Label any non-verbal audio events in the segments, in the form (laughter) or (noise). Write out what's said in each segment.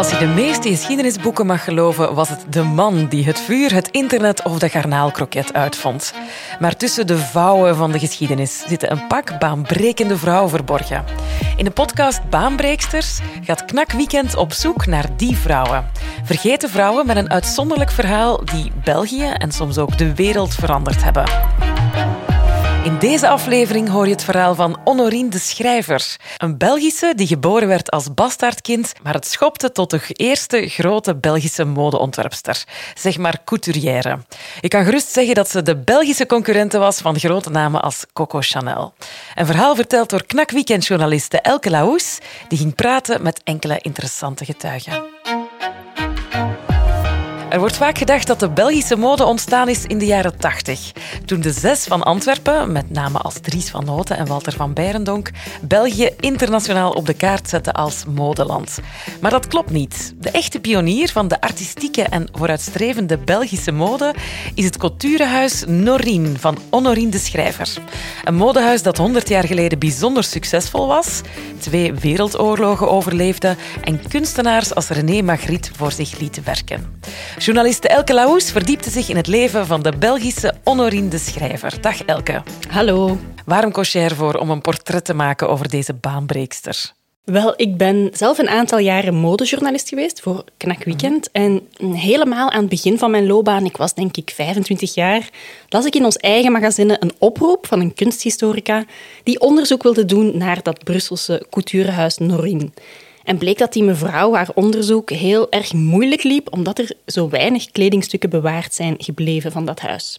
Als je de meeste geschiedenisboeken mag geloven, was het de man die het vuur, het internet of de garnaalkroket uitvond. Maar tussen de vouwen van de geschiedenis zitten een pak baanbrekende vrouwen verborgen. In de podcast Baanbreeksters gaat Knak Weekend op zoek naar die vrouwen. Vergeten vrouwen met een uitzonderlijk verhaal die België en soms ook de wereld veranderd hebben. In deze aflevering hoor je het verhaal van Honorine de Schrijver. Een Belgische die geboren werd als bastaardkind, maar het schopte tot de eerste grote Belgische modeontwerpster. Zeg maar couturière. Je kan gerust zeggen dat ze de Belgische concurrente was van grote namen als Coco Chanel. Een verhaal verteld door Knak Weekendjournaliste Elke Laous, die ging praten met enkele interessante getuigen. Er wordt vaak gedacht dat de Belgische mode ontstaan is in de jaren 80. Toen de zes van Antwerpen, met namen als Dries van Noten en Walter van Beirendonk, België internationaal op de kaart zetten als modeland. Maar dat klopt niet. De echte pionier van de artistieke en vooruitstrevende Belgische mode is het culturenhuis Norien van Honorine de Schrijver. Een modehuis dat 100 jaar geleden bijzonder succesvol was, twee wereldoorlogen overleefde en kunstenaars als René Magritte voor zich liet werken. Journaliste Elke Laous verdiepte zich in het leven van de Belgische Honorine de Schrijver. Dag Elke. Hallo. Waarom koos je ervoor om een portret te maken over deze baanbreekster? Wel, ik ben zelf een aantal jaren modejournalist geweest voor Knak Weekend. En helemaal aan het begin van mijn loopbaan, ik was denk ik 25 jaar, las ik in ons eigen magazine een oproep van een kunsthistorica die onderzoek wilde doen naar dat Brusselse couturehuis Norin. En bleek dat die mevrouw haar onderzoek heel erg moeilijk liep, omdat er zo weinig kledingstukken bewaard zijn gebleven van dat huis.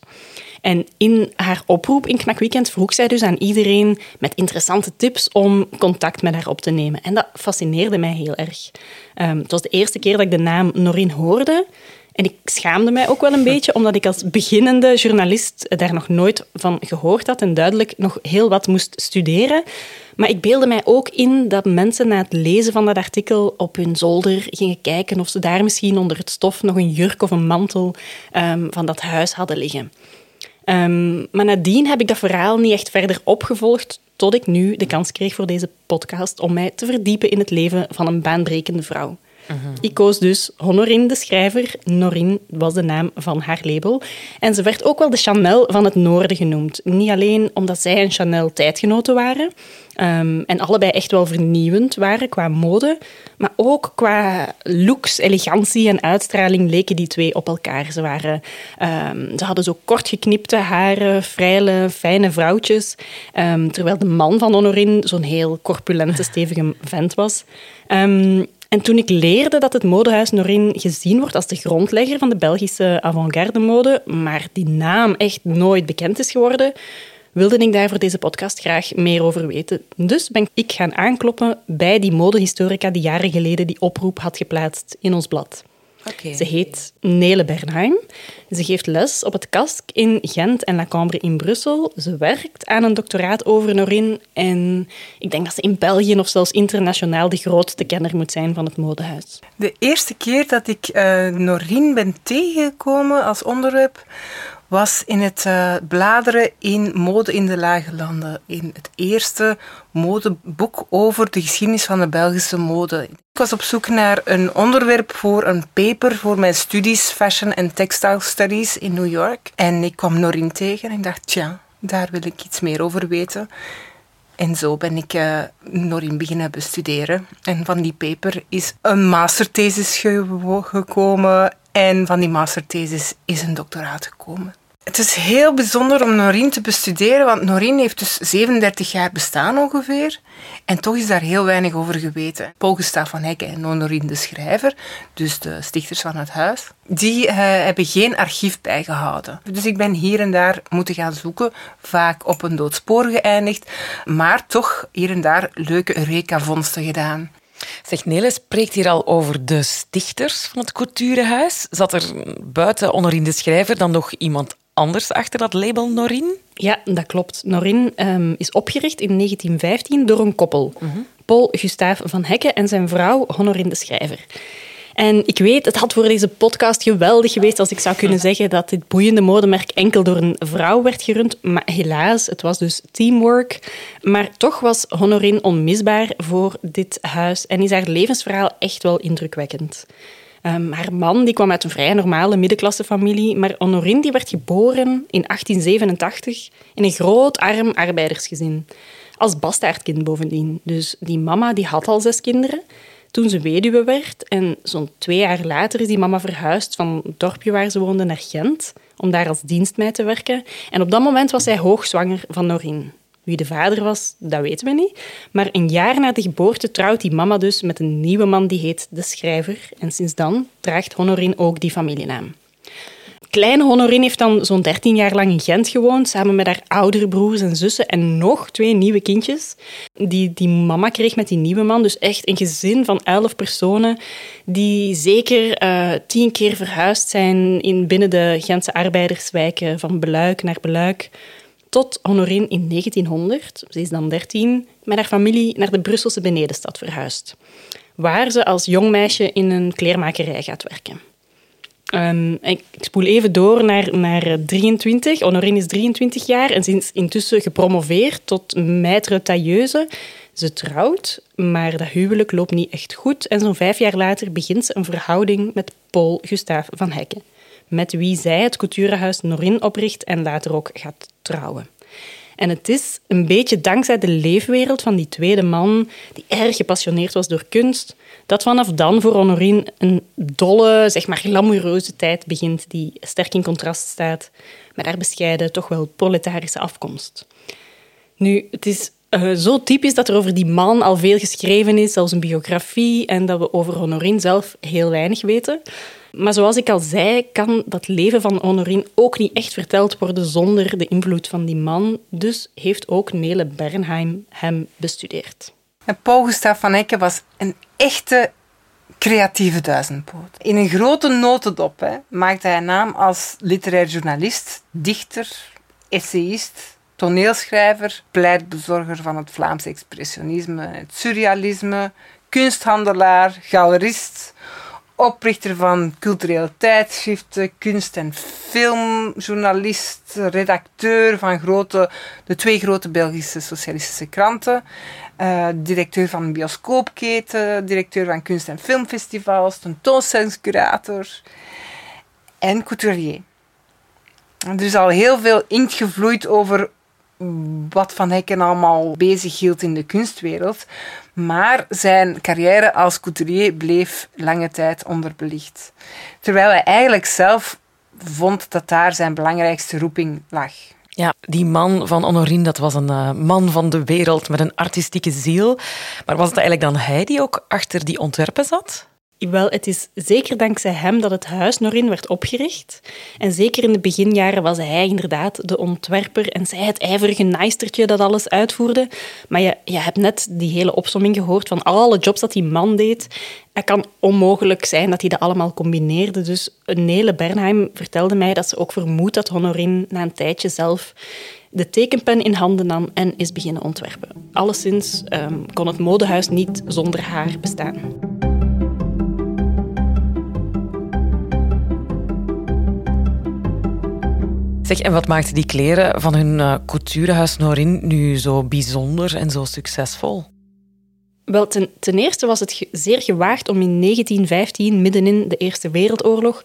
En in haar oproep in Knak Weekend vroeg zij dus aan iedereen met interessante tips om contact met haar op te nemen. En dat fascineerde mij heel erg. Um, het was de eerste keer dat ik de naam Norin hoorde. En ik schaamde mij ook wel een beetje, omdat ik als beginnende journalist daar nog nooit van gehoord had en duidelijk nog heel wat moest studeren. Maar ik beelde mij ook in dat mensen na het lezen van dat artikel op hun zolder gingen kijken of ze daar misschien onder het stof nog een jurk of een mantel um, van dat huis hadden liggen. Um, maar nadien heb ik dat verhaal niet echt verder opgevolgd, tot ik nu de kans kreeg voor deze podcast om mij te verdiepen in het leven van een baanbrekende vrouw. Ik koos dus Honorine de Schrijver. Norin was de naam van haar label. En ze werd ook wel de Chanel van het Noorden genoemd. Niet alleen omdat zij en Chanel tijdgenoten waren um, en allebei echt wel vernieuwend waren qua mode, maar ook qua looks, elegantie en uitstraling leken die twee op elkaar. Ze, waren, um, ze hadden zo kort geknipte haren, vrije, fijne vrouwtjes, um, terwijl de man van Honorine zo'n heel corpulente, stevige vent was. En toen ik leerde dat het modehuis Norin gezien wordt als de grondlegger van de Belgische avant-garde mode, maar die naam echt nooit bekend is geworden, wilde ik daar voor deze podcast graag meer over weten. Dus ben ik gaan aankloppen bij die modehistorica die jaren geleden die oproep had geplaatst in ons blad. Ze heet Nele Bernheim. Ze geeft les op het KASK in Gent en La Cambre in Brussel. Ze werkt aan een doctoraat over Norin. En ik denk dat ze in België of zelfs internationaal de grootste kenner moet zijn van het modehuis. De eerste keer dat ik uh, Norin ben tegengekomen als onderwerp was in het uh, bladeren in Mode in de Lage Landen. In het eerste modeboek over de geschiedenis van de Belgische mode. Ik was op zoek naar een onderwerp voor een paper voor mijn studies Fashion and Textile Studies in New York. En ik kwam Norin tegen en dacht, tja, daar wil ik iets meer over weten. En zo ben ik uh, Norin beginnen bestuderen. En van die paper is een masterthesis gekomen. En van die masterthesis is een doctoraat gekomen. Het is heel bijzonder om Norien te bestuderen, want Norien heeft dus 37 jaar bestaan ongeveer. En toch is daar heel weinig over geweten. Paul Gustave van Hekken en Norien de Schrijver, dus de stichters van het huis, die uh, hebben geen archief bijgehouden. Dus ik ben hier en daar moeten gaan zoeken, vaak op een doodspoor geëindigd, maar toch hier en daar leuke Eureka-vondsten gedaan. Zeg, Nele spreekt hier al over de stichters van het Couturehuis. Zat er buiten Honorine de Schrijver dan nog iemand anders achter dat label Norin? Ja, dat klopt. Norin um, is opgericht in 1915 door een koppel. Paul Gustave van Hekke en zijn vrouw Honorine de Schrijver. En ik weet, het had voor deze podcast geweldig geweest als ik zou kunnen (laughs) zeggen dat dit boeiende modemerk enkel door een vrouw werd gerund. Maar helaas, het was dus teamwork. Maar toch was Honorine onmisbaar voor dit huis en is haar levensverhaal echt wel indrukwekkend. Um, haar man die kwam uit een vrij normale middenklassefamilie, maar Honorine die werd geboren in 1887 in een groot arm arbeidersgezin. Als bastaardkind bovendien. Dus die mama die had al zes kinderen toen ze weduwe werd. En zo'n twee jaar later is die mama verhuisd van het dorpje waar ze woonde naar Gent, om daar als dienstmeid te werken. En op dat moment was zij hoogzwanger van Norine. Wie de vader was, dat weten we niet. Maar een jaar na de geboorte trouwt die mama dus met een nieuwe man die heet De Schrijver. En sinds dan draagt Honorine ook die familienaam. Kleine Honorine heeft dan zo'n 13 jaar lang in Gent gewoond, samen met haar oudere broers en zussen en nog twee nieuwe kindjes. Die die mama kreeg met die nieuwe man. Dus echt een gezin van 11 personen die zeker uh, tien keer verhuisd zijn in, binnen de Gentse arbeiderswijken van Beluik naar Beluik. Tot Honorine in 1900, ze is dan 13, met haar familie naar de Brusselse benedenstad verhuisd. Waar ze als jong meisje in een kleermakerij gaat werken. Um, ik, spoel even door naar, naar 23. Honorine is 23 jaar en ze is intussen gepromoveerd tot maître tailleuse. Ze trouwt, maar dat huwelijk loopt niet echt goed. En zo'n vijf jaar later begint ze een verhouding met Paul Gustave van Hekken, met wie zij het couturehuis Norin opricht en later ook gaat trouwen. En het is een beetje dankzij de leefwereld van die tweede man, die erg gepassioneerd was door kunst, dat vanaf dan voor Honorine een dolle, zeg maar glamoureuze tijd begint, die sterk in contrast staat met haar bescheiden, toch wel proletarische afkomst. Nu, het is uh, zo typisch dat er over die man al veel geschreven is, zelfs een biografie, en dat we over Honorine zelf heel weinig weten. Maar zoals ik al zei, kan dat leven van Honorine ook niet echt verteld worden zonder de invloed van die man. Dus heeft ook Nele Bernheim hem bestudeerd. En Paul Gustave van Eyck was een echte creatieve duizendpoot. In een grote notendop hè, maakte hij naam als literair journalist, dichter, essayist, toneelschrijver, pleitbezorger van het Vlaams expressionisme, het surrealisme, kunsthandelaar, galerist, oprichter van culturele tijdschriften, kunst- en filmjournalist, redacteur van grote, de twee grote Belgische socialistische kranten, uh, directeur van bioscoopketen, directeur van kunst- en filmfestivals, tentoonstellingscurator en couturier. Er is al heel veel inkt gevloeid over wat Van Hekken allemaal bezig hield in de kunstwereld. Maar zijn carrière als couturier bleef lange tijd onderbelicht. Terwijl hij eigenlijk zelf vond dat daar zijn belangrijkste roeping lag. Ja, die man van Honorine, dat was een uh, man van de wereld met een artistieke ziel. Maar was het eigenlijk dan hij die ook achter die ontwerpen zat? Wel, het is zeker dankzij hem dat het huis Norin werd opgericht. En zeker in de beginjaren was hij inderdaad de ontwerper en zij het ijverige naaistertje dat alles uitvoerde. Maar je, je hebt net die hele opsomming gehoord van alle jobs dat die man deed. Het kan onmogelijk zijn dat hij dat allemaal combineerde. Dus Nele Bernheim vertelde mij dat ze ook vermoedt dat Honorin na een tijdje zelf de tekenpen in handen nam en is beginnen ontwerpen. Alleszins um, kon het modehuis niet zonder haar bestaan. En wat maakte die kleren van hun uh, couturehuis Norin nu zo bijzonder en zo succesvol? Wel, ten, ten eerste was het zeer gewaagd om in 1915, middenin de Eerste Wereldoorlog,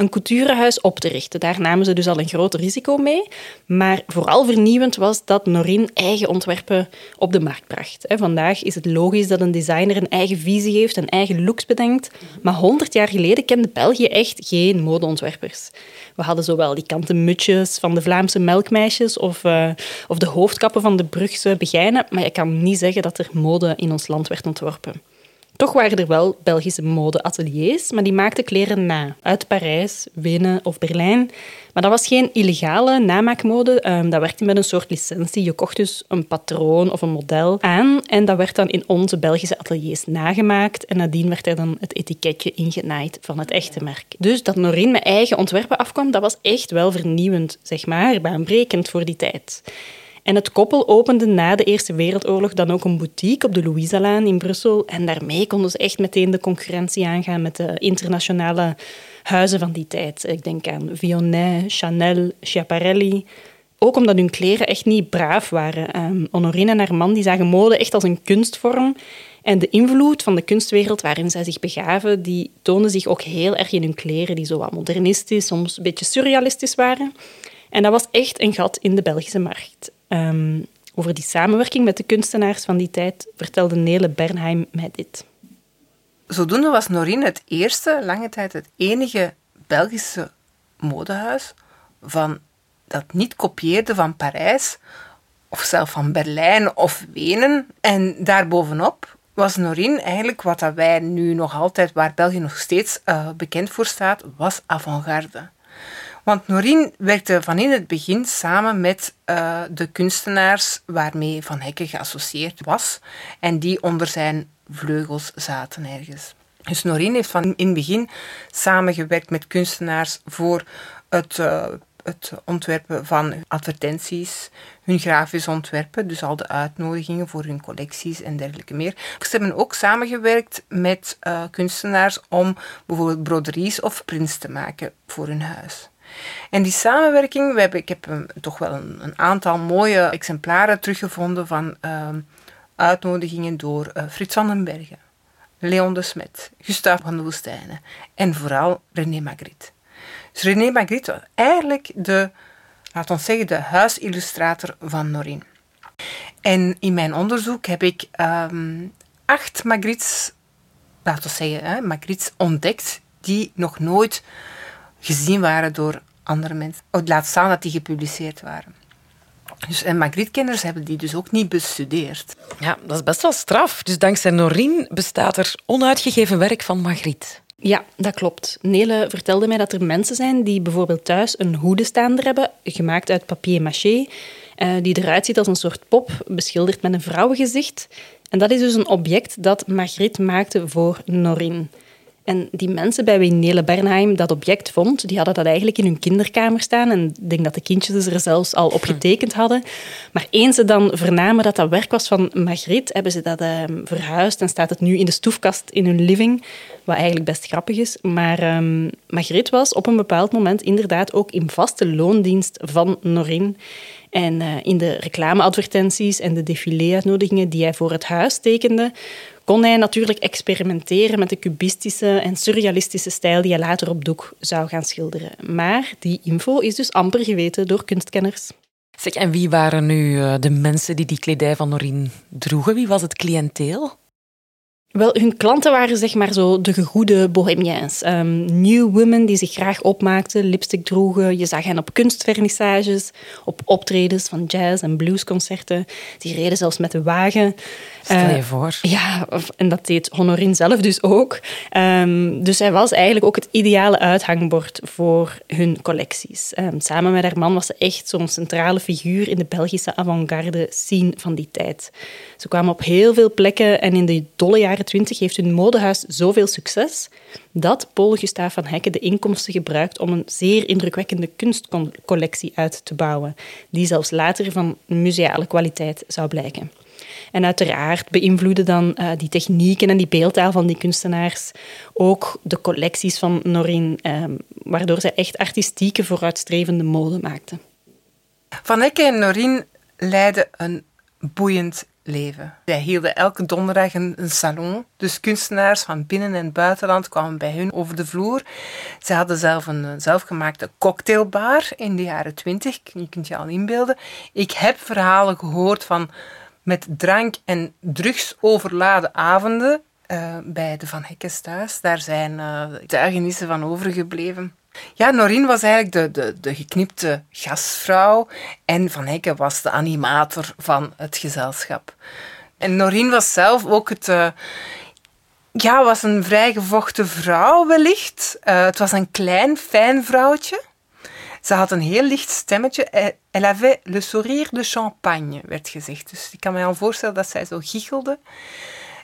een couturehuis op te richten. Daar namen ze dus al een groot risico mee. Maar vooral vernieuwend was dat Norin eigen ontwerpen op de markt bracht. Vandaag is het logisch dat een designer een eigen visie heeft, een eigen looks bedenkt. Maar honderd jaar geleden kende België echt geen modeontwerpers. We hadden zowel die kanten mutjes van de Vlaamse melkmeisjes of, uh, of de hoofdkappen van de Brugse begijnen, maar je kan niet zeggen dat er mode in ons land werd ontworpen. Toch waren er wel Belgische modeateliers, maar die maakten kleren na. Uit Parijs, Wenen of Berlijn. Maar dat was geen illegale namaakmode. Um, dat werkte met een soort licentie. Je kocht dus een patroon of een model aan en dat werd dan in onze Belgische ateliers nagemaakt. En nadien werd er dan het etiketje ingenaaid van het echte merk. Dus dat Noreen met eigen ontwerpen afkwam, dat was echt wel vernieuwend, zeg maar, baanbrekend voor die tijd. En het koppel opende na de Eerste Wereldoorlog dan ook een boutique op de Louisalaan in Brussel. En daarmee konden ze echt meteen de concurrentie aangaan met de internationale huizen van die tijd. Ik denk aan Vionnet, Chanel, Schiaparelli. Ook omdat hun kleren echt niet braaf waren. Um, Honorine en haar man die zagen mode echt als een kunstvorm. En de invloed van de kunstwereld waarin zij zich begaven, die toonde zich ook heel erg in hun kleren, die zo wat modernistisch, soms een beetje surrealistisch waren. En dat was echt een gat in de Belgische markt. Um, over die samenwerking met de kunstenaars van die tijd vertelde Nele Bernheim mij dit. Zodoende was Norin het eerste, lange tijd het enige Belgische modehuis van, dat niet kopieerde van Parijs of zelf van Berlijn of Wenen. En daarbovenop was Norin eigenlijk wat dat wij nu nog altijd, waar België nog steeds uh, bekend voor staat, was avant-garde. Want Norien werkte van in het begin samen met uh, de kunstenaars waarmee Van Hekken geassocieerd was en die onder zijn vleugels zaten ergens. Dus Norien heeft van in het begin samengewerkt met kunstenaars voor het, uh, het ontwerpen van advertenties, hun grafisch ontwerpen, dus al de uitnodigingen voor hun collecties en dergelijke meer. Ze hebben ook samengewerkt met uh, kunstenaars om bijvoorbeeld broderies of prints te maken voor hun huis. En die samenwerking, ik heb toch wel een, een, aantal mooie exemplaren teruggevonden van uh, uitnodigingen door uh, Frits Vandenbergen, Leon de Smet, Gustave van de Woestijnen en vooral René Magritte. Dus René Magritte was eigenlijk de, laten we zeggen, de huisillustrator van Norin. En in mijn onderzoek heb ik um, acht Magrittes, laten we zeggen, hè, ontdekt die nog nooit gezien waren door andere mensen. Of laat staan dat die gepubliceerd waren. Dus, en Magritte-kenners hebben die dus ook niet bestudeerd. Ja, dat is best wel straf. Dus dankzij Norien bestaat er onuitgegeven werk van Magritte. Ja, dat klopt. Nele vertelde mij dat er mensen zijn die bijvoorbeeld thuis een hoedestaander hebben, gemaakt uit papier-maché, eh, die eruit ziet als een soort pop, beschilderd met een vrouwengezicht. En dat is dus een object dat Magritte maakte voor Norin. En die mensen bij wie Nele Bernheim dat object vond, die hadden dat eigenlijk in hun kinderkamer staan. En ik denk dat de kindjes er zelfs al op getekend hadden. Maar eens ze dan vernamen dat dat werk was van Margriet, hebben ze dat um, verhuisd en staat het nu in de stoefkast in hun living. Wat eigenlijk best grappig is. Maar um, Margriet was op een bepaald moment inderdaad ook in vaste loondienst van Norin. En uh, in de reclameadvertenties en de défilé-uitnodigingen die hij voor het huis tekende, kon hij natuurlijk experimenteren met de cubistische en surrealistische stijl die hij later op doek zou gaan schilderen. Maar die info is dus amper geweten door kunstkenners. Zeg, en wie waren nu eh, de mensen die die kledij van Norien droegen? Wie was het cliënteel? Wel, hun klanten waren zeg maar zo de gegoede bohemiens. Um, new women die zich graag opmaakten, lipstick droegen. Je zag hen op kunstvernissages, op optredens van jazz- en bluesconcerten. Die reden zelfs met de wagen. Stel je uh, voor. Ja, en dat deed Honorin zelf dus ook. Um, dus hij was eigenlijk ook het ideale uithangbord voor hun collecties. Um, samen met haar man was ze echt zo'n centrale figuur in de Belgische avant-garde scene van die tijd. Ze kwamen op heel veel plekken en in de dolle jaren jaren twintig heeft hun modehuis zoveel succes dat Paul Gustave van Hekken de inkomsten gebruikt om een zeer indrukwekkende kunstcollectie uit te bouwen, die zelfs later van museale kwaliteit zou blijken. En uiteraard beïnvloeden dan uh, die technieken en die beeldtaal van die kunstenaars ook de collecties van Norin, uh, waardoor zij echt artistieke, vooruitstrevende mode maakten. Van Hekken en Norin leidden een boeiend leven. Zij hielden elke donderdag een, salon. Dus kunstenaars van binnen- en buitenland kwamen bij hun over de vloer. Ze hadden zelf een zelfgemaakte cocktailbar in de jaren twintig. Je kunt je al inbeelden. Ik heb verhalen gehoord van met drank en drugs overladen avonden uh, bij de Van Hekkens thuis. Daar zijn uh, tuigenissen van overgebleven. Ja, Norien was eigenlijk de, de, de geknipte gastvrouw en Van Hekken was de animator van het gezelschap. En Norien was zelf ook het... Uh, ja, was een vrij gevochten vrouw wellicht. Uh, het was een klein, fijn vrouwtje. Ze had een heel licht stemmetje. Elle avait le sourire de champagne, werd gezegd. Dus ik kan me al voorstellen dat zij zo giechelde.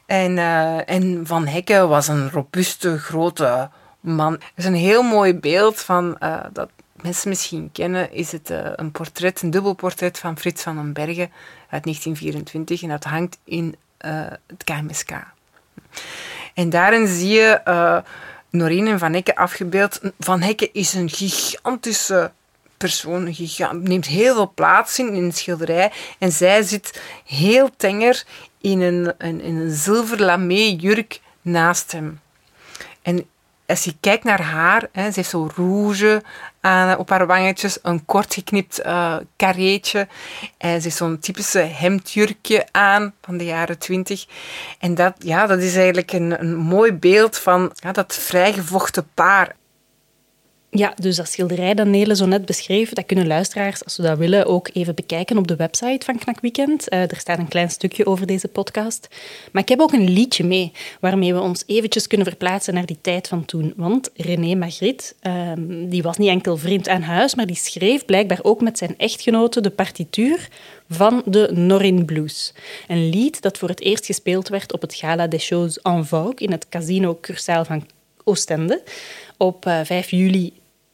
En, en Van Hekken was een robuuste, grote man. Er is een heel mooi beeld van uh, dat mensen misschien kennen, is het uh, een portret, een dubbelportret van Frits van den Bergen uit 1924. En dat hangt in uh, het KMSK. En daarin zie je Noreen en Van Hekken afgebeeld. Van Hekken is een gigantische persoon, gigant, neemt heel veel plaats in, in het schilderij. En zij zit heel tenger in een, een, een zilver lamé jurk naast hem. En als je kijkt naar haar, hè, ze heeft zo'n rouge aan, op haar wangetjes, een kort geknipt uh. En ze heeft zo'n typische hemdjurkje aan van de jaren twintig. En dat, ja, dat is eigenlijk een, een mooi beeld van ja, dat vrijgevochten paar. Ja, dus dat schilderij dat Nele zo net beschreef, dat kunnen luisteraars, als ze dat willen, ook even bekijken op de website van Knak Weekend. Uh, er staat een klein stukje over deze podcast. Maar ik heb ook een liedje mee, waarmee we ons eventjes kunnen verplaatsen naar die tijd van toen. Want René Magritte, uh, die was niet enkel vreemd aan huis, maar die schreef blijkbaar ook met zijn echtgenote de partituur van de Norin Blues. Een lied dat voor het eerst gespeeld werd op het Gala des Shows en Vogue in het Casino Cursaal van Oostende op 5 eh, juli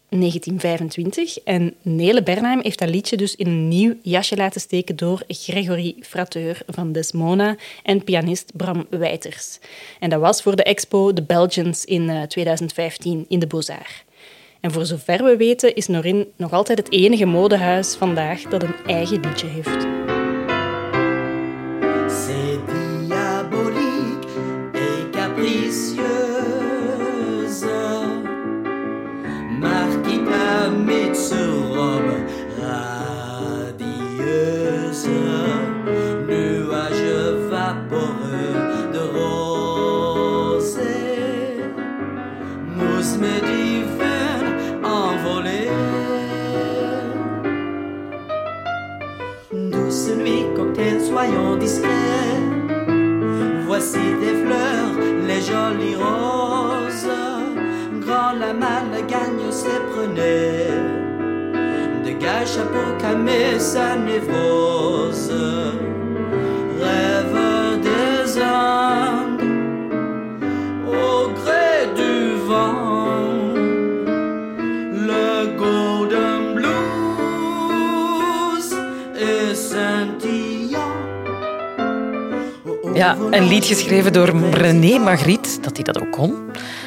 1925. En Nele Bernheim heeft dat liedje dus in een nieuw jasje laten steken door Gregory Frateur van Desmona en pianist Bram Wijters. En dat was voor de expo The Belgians in 2015 eh, in de Beaux-Arts. En voor zover we weten is Norin nog altijd het enige modehuis vandaag dat een eigen liedje heeft. Ja, een lied geschreven door René Magritte, dat hij dat ook kon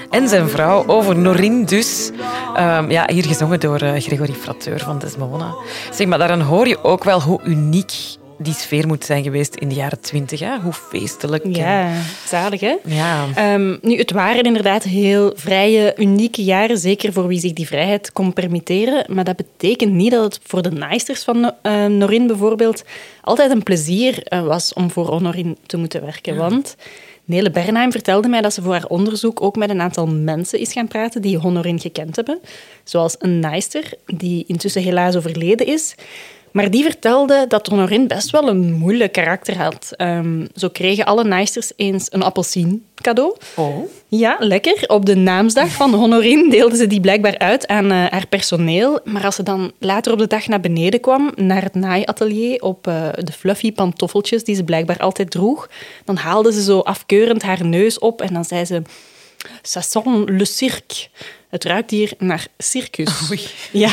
en zijn vrouw over Norin dus. Um, ja, hier gezongen door uh, Gregory Frateur van Desmona. Zeg maar, daaraan hoor je ook wel hoe uniek die sfeer moet zijn geweest in de jaren twintig. Hoe feestelijk. Ja, zalig hè? Ja. Um, nu, het waren inderdaad heel vrije, unieke jaren, zeker voor wie zich die vrijheid kon permitteren. Maar dat betekent niet dat het voor de naaisters van uh, Norin bijvoorbeeld altijd een plezier uh, was om voor Honorin te moeten werken. Want Nele Bernheim vertelde mij dat ze voor haar onderzoek ook met een aantal mensen is gaan praten die Honorin gekend hebben. Zoals een naaister, die intussen helaas overleden is. Maar die vertelde dat Honorin best wel een moeilijk karakter had. Um, zo kregen alle naaisters eens een appelsien cadeau. Oh. Ja, lekker. Op de naamsdag van Honorin (laughs) deelde ze die blijkbaar uit aan uh, haar personeel. Maar als ze dan later op de dag naar beneden kwam, naar het naaiatelier, op uh, de fluffy pantoffeltjes die ze blijkbaar altijd droeg, dan haalde ze zo afkeurend haar neus op en dan zei ze... Ça sent le cirque. Het ruikt hier naar circus. Oei. Ja,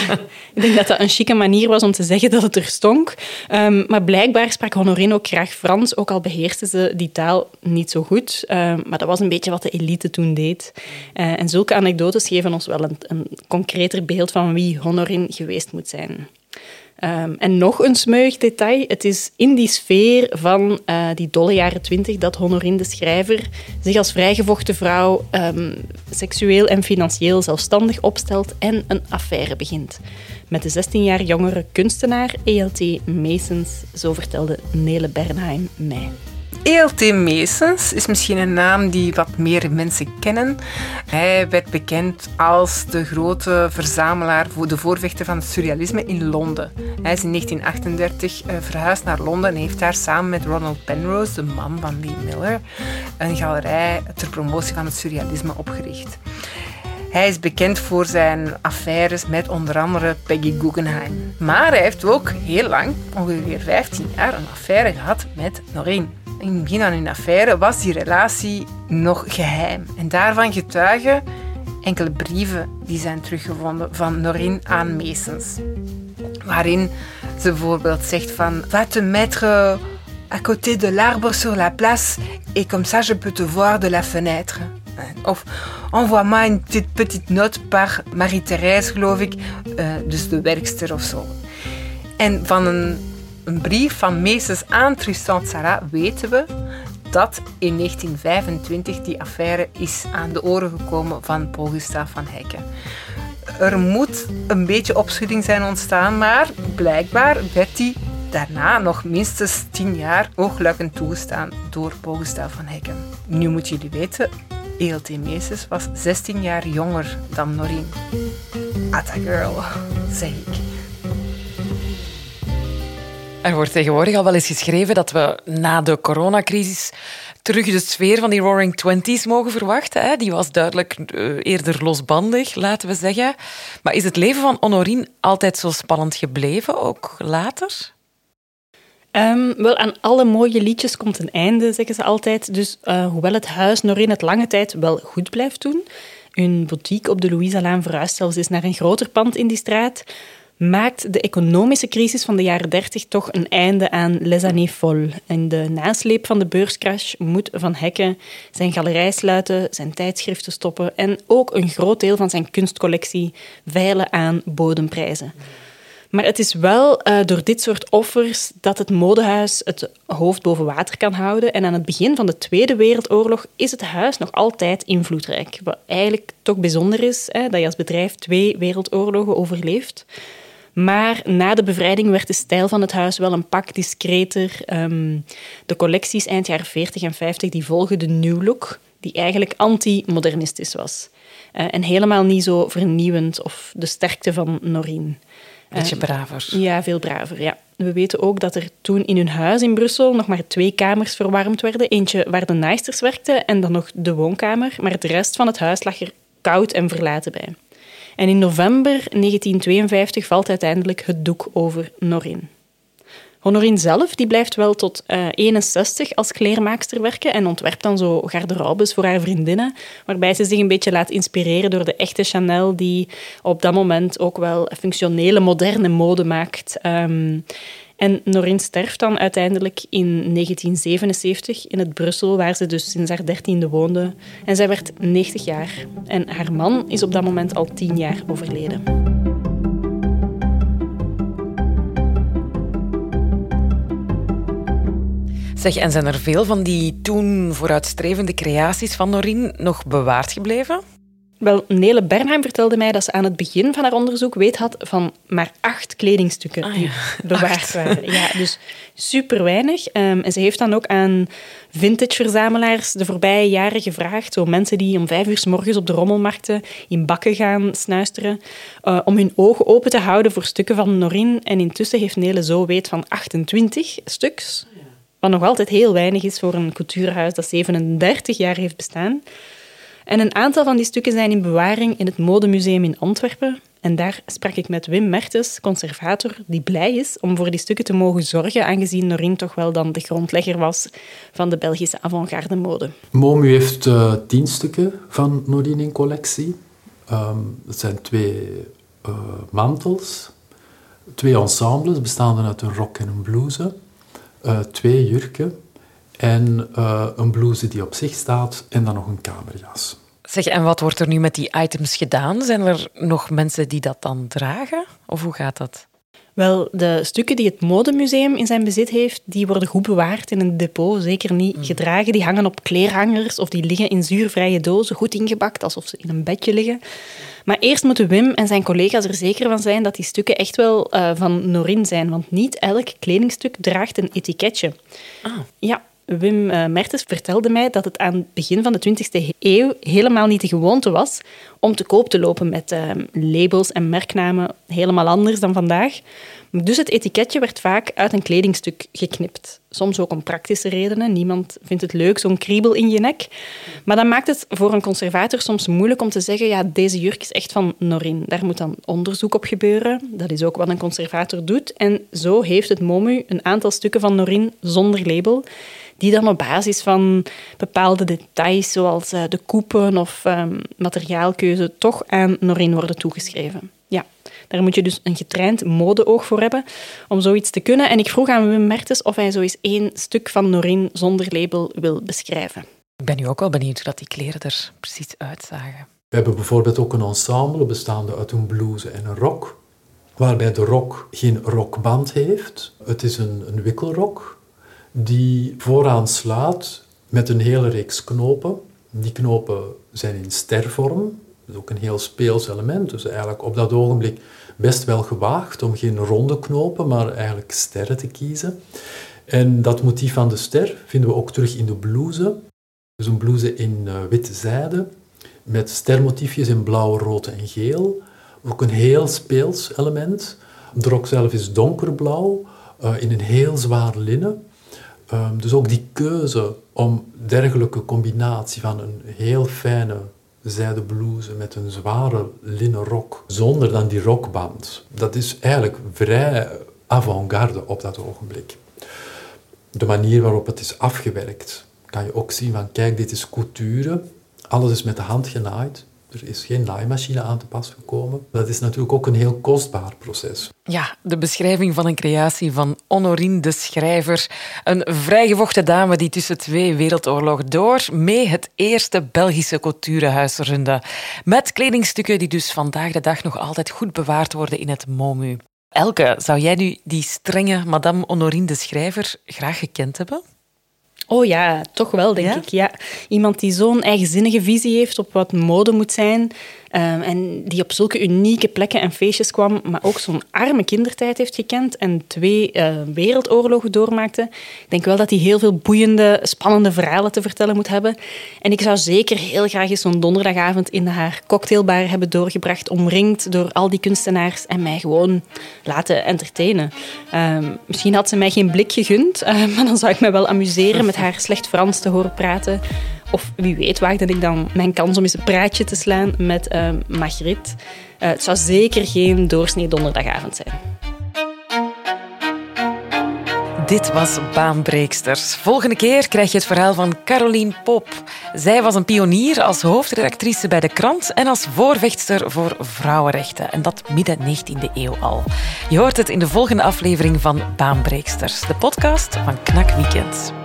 ik denk dat dat een chique manier was om te zeggen dat het er stonk. Um, maar blijkbaar sprak Honorine ook graag Frans, ook al beheerste ze die taal niet zo goed. Um, maar dat was een beetje wat de elite toen deed. Uh, en zulke anekdotes geven ons wel een, een concreter beeld van wie Honorine geweest moet zijn. Um, en nog een smeug detail. Het is in die sfeer van uh, die dolle jaren twintig dat Honorine de schrijver zich als vrijgevochten vrouw um, seksueel en financieel zelfstandig opstelt en een affaire begint. Met de 16 jaar jongere kunstenaar E.L.T. Meesens, zo vertelde Nele Bernheim mij. E.L.T. Meesens is misschien een naam die wat meer mensen kennen. Hij werd bekend als de grote verzamelaar voor de voorvechter van het surrealisme in Londen. Hij is in 1938 uh, verhuisd naar Londen en heeft daar samen met Ronald Penrose, de man van Lee Miller, een galerij ter promotie van het surrealisme opgericht. Hij is bekend voor zijn affaires met onder andere Peggy Guggenheim. Maar hij heeft ook heel lang, ongeveer 15 jaar, een affaire gehad met Noreen in het begin van hun affaire was die relatie nog geheim. En daarvan getuigen enkele brieven die zijn teruggevonden van Norine aan Meesens. Waarin ze bijvoorbeeld zegt van... Va te mettre à côté de l'arbre sur la place et comme ça je peux te voir de la fenêtre. Of envoie-moi une petite, petite note par Marie-Thérèse, geloof ik. Uh, dus de werkster of zo. En van een, een brief van Meesters aan Tristan Tzara weten we dat in 1925 die affaire is aan de oren gekomen van Paul van Hekken. Er moet een beetje opschudding zijn ontstaan, maar blijkbaar werd die daarna nog minstens tien jaar oogluikend toegestaan door Paul van Hekken. Nu moeten jullie weten, ELT Meesters was 16 jaar jonger dan Noreen. Atta girl, zeg ik. Er wordt tegenwoordig al wel eens geschreven dat we na de coronacrisis terug de sfeer van die Roaring Twenties mogen verwachten. Hè? Die was duidelijk uh, eerder losbandig, laten we zeggen. Maar is het leven van Honorine altijd zo spannend gebleven, ook later? Um, wel, aan alle mooie liedjes komt een einde, zeggen ze altijd. Dus uh, hoewel het huis Norine het lange tijd wel goed blijft doen, hun boutique op de Louise-Laan verhuist zelfs naar een groter pand in die straat, maakt de economische crisis van de jaren 30 toch een einde aan Les Années Folles. In de nasleep van de beurscrash moet Van Hekken zijn galerij sluiten, zijn tijdschriften stoppen en ook een groot deel van zijn kunstcollectie veilen aan bodemprijzen. Maar het is wel uh, door dit soort offers dat het modehuis het hoofd boven water kan houden. En aan het begin van de Tweede Wereldoorlog is het huis nog altijd invloedrijk. Wat eigenlijk toch bijzonder is, hè, dat je als bedrijf twee wereldoorlogen overleeft. Maar na de bevrijding werd de stijl van het huis wel een pak discreter. Um, de collecties eind jaren 40 en 50 die volgen de New Look, die eigenlijk anti-modernistisch was. Uh, en helemaal niet zo vernieuwend of de sterkte van Norine. Beetje braver. Ja, veel braver, ja. We weten ook dat er toen in hun huis in Brussel nog maar twee kamers verwarmd werden. Eentje waar de naaisters werkten en dan nog de woonkamer. Maar de rest van het huis lag er koud en verlaten bij. En in november 1952 valt uiteindelijk het doek over Norin. Honorine zelf die blijft wel tot uh, 61 als kleermaakster werken en ontwerpt dan zo garderobes voor haar vriendinnen, waarbij ze zich een beetje laat inspireren door de echte Chanel, die op dat moment ook wel functionele, moderne mode maakt. Um, en Noreen sterft dan uiteindelijk in 1977 in het Brussel, waar ze dus sinds haar dertiende woonde. En zij werd 90 jaar. En haar man is op dat moment al 10 jaar overleden. Zeg, en zijn er veel van die toen vooruitstrevende creaties van Noreen nog bewaard gebleven? Wel, Nele Bernheim vertelde mij dat ze aan het begin van haar onderzoek weet had van maar acht kledingstukken ah, die (laughs) bewaard waren. Ja, dus super weinig. Um, en ze heeft dan ook aan vintage-verzamelaars de voorbije jaren gevraagd, zo mensen die om vijf uur s morgens op de rommelmarkten in bakken gaan snuisteren, uh, om hun ogen open te houden voor stukken van Norin. En intussen heeft Nele zo weet van 28 stuks, wat nog altijd heel weinig is voor een cultuurhuis dat 37 jaar heeft bestaan. En een aantal van die stukken zijn in bewaring in het Modemuseum in Antwerpen. En daar sprak ik met Wim Mertens, conservator, die blij is om voor die stukken te mogen zorgen, aangezien Norien toch wel dan de grondlegger was van de Belgische avant-garde mode. MOMU heeft uh, tien stukken van Norien in collectie. Um, dat zijn twee uh, mantels, twee ensembles bestaande uit een rok en een blouse, uh, twee jurken en uh, een blouse die op zich staat en dan nog een kamerjas. Zeg, en wat wordt er nu met die items gedaan? Zijn er nog mensen die dat dan dragen? Of hoe gaat dat? Wel, de stukken die het modemuseum in zijn bezit heeft, die worden goed bewaard in een depot. Zeker niet mm. gedragen. Die hangen op kleerhangers of die liggen in zuurvrije dozen, goed ingepakt, alsof ze in een bedje liggen. Maar eerst moeten Wim en zijn collega's er zeker van zijn dat die stukken echt wel uh, van Norin zijn. Want niet elk kledingstuk draagt een etiketje. Ah. Ja, Wim uh, Mertens vertelde mij dat het aan het begin van de 20e eeuw helemaal niet de gewoonte was om te koop te lopen met uh, labels en merknamen, helemaal anders dan vandaag. Dus het etiketje werd vaak uit een kledingstuk geknipt. Soms ook om praktische redenen. Niemand vindt het leuk, zo'n kriebel in je nek. Maar dat maakt het voor een conservator soms moeilijk om te zeggen ja, deze jurk is echt van Norin. Daar moet dan onderzoek op gebeuren. Dat is ook wat een conservator doet. En zo heeft het MOMU een aantal stukken van Norin zonder label die dan op basis van bepaalde details, zoals uh, de koepen of um, materiaalkeuze, toch aan Norin worden toegeschreven. Daar moet je dus een getraind modeoog voor hebben om zoiets te kunnen. En ik vroeg aan Wim Mertens of hij zo eens één stuk van Norin zonder label wil beschrijven. Ik ben nu ook wel benieuwd hoe dat die kleren er precies uitzagen. We hebben bijvoorbeeld ook een ensemble bestaande uit een blouse en een rok, waarbij de rok geen rokband heeft. Het is een, een wikkelrok die vooraan slaat met een hele reeks knopen. Die knopen zijn in stervorm, dat is ook een heel speels element. Dus eigenlijk op dat ogenblik best wel gewaagd om geen ronde knopen, maar eigenlijk sterren te kiezen. En dat motief van de ster vinden we ook terug in de blouse. Dus een blouse in uh, witte zijde met stermotiefjes in blauw, rood en geel. Ook een heel speels element. De rok zelf is donkerblauw uh, in een heel zwaar linnen. Um, dus ook die keuze om dergelijke combinatie van een heel fijne zijden blouse met een zware linnen rok, zonder dan die rokband, dat is eigenlijk vrij avant-garde op dat ogenblik. De manier waarop het is afgewerkt, kan je ook zien van kijk, dit is couture, alles is met de hand genaaid. Er is geen naaimachine aan te pas gekomen. Dat is natuurlijk ook een heel kostbaar proces. Ja, de beschrijving van een creatie van Honorine de Schrijver. Een vrijgevochten dame die tussen twee wereldoorlogen door mee het eerste Belgische couturehuis runde. Met kledingstukken die dus vandaag de dag nog altijd goed bewaard worden in het MOMU. Elke, zou jij nu die strenge Madame Honorine de Schrijver graag gekend hebben? Oh ja, toch wel, denk ik. Ja. Iemand die zo'n eigenzinnige visie heeft op wat mode moet zijn. Ehm, en die op zulke unieke plekken en feestjes kwam, maar ook zo'n arme kindertijd heeft gekend en twee uh, wereldoorlogen doormaakte. Ik denk wel dat hij heel veel boeiende, spannende verhalen te vertellen moet hebben. En ik zou zeker heel graag eens zo'n donderdagavond in haar cocktailbar hebben doorgebracht, omringd door al die kunstenaars en mij gewoon laten entertainen. Ehm, misschien had ze mij geen blik gegund, uh, (laughs) maar dan zou ik me wel amuseren haar slecht Frans te horen praten. Of wie weet waagde ik dan mijn kans om eens een praatje te slaan met uh, Margriet. Uh, het zou zeker geen doorsnee donderdagavond zijn. Dit was Baanbreeksters. Volgende keer krijg je het verhaal van Caroline Pop. Zij was een pionier als hoofdredactrice bij de krant en als voorvechtster voor vrouwenrechten. En dat midden 19e eeuw al. Je hoort het in de volgende aflevering van Baanbreeksters, de podcast van Knak Weekend.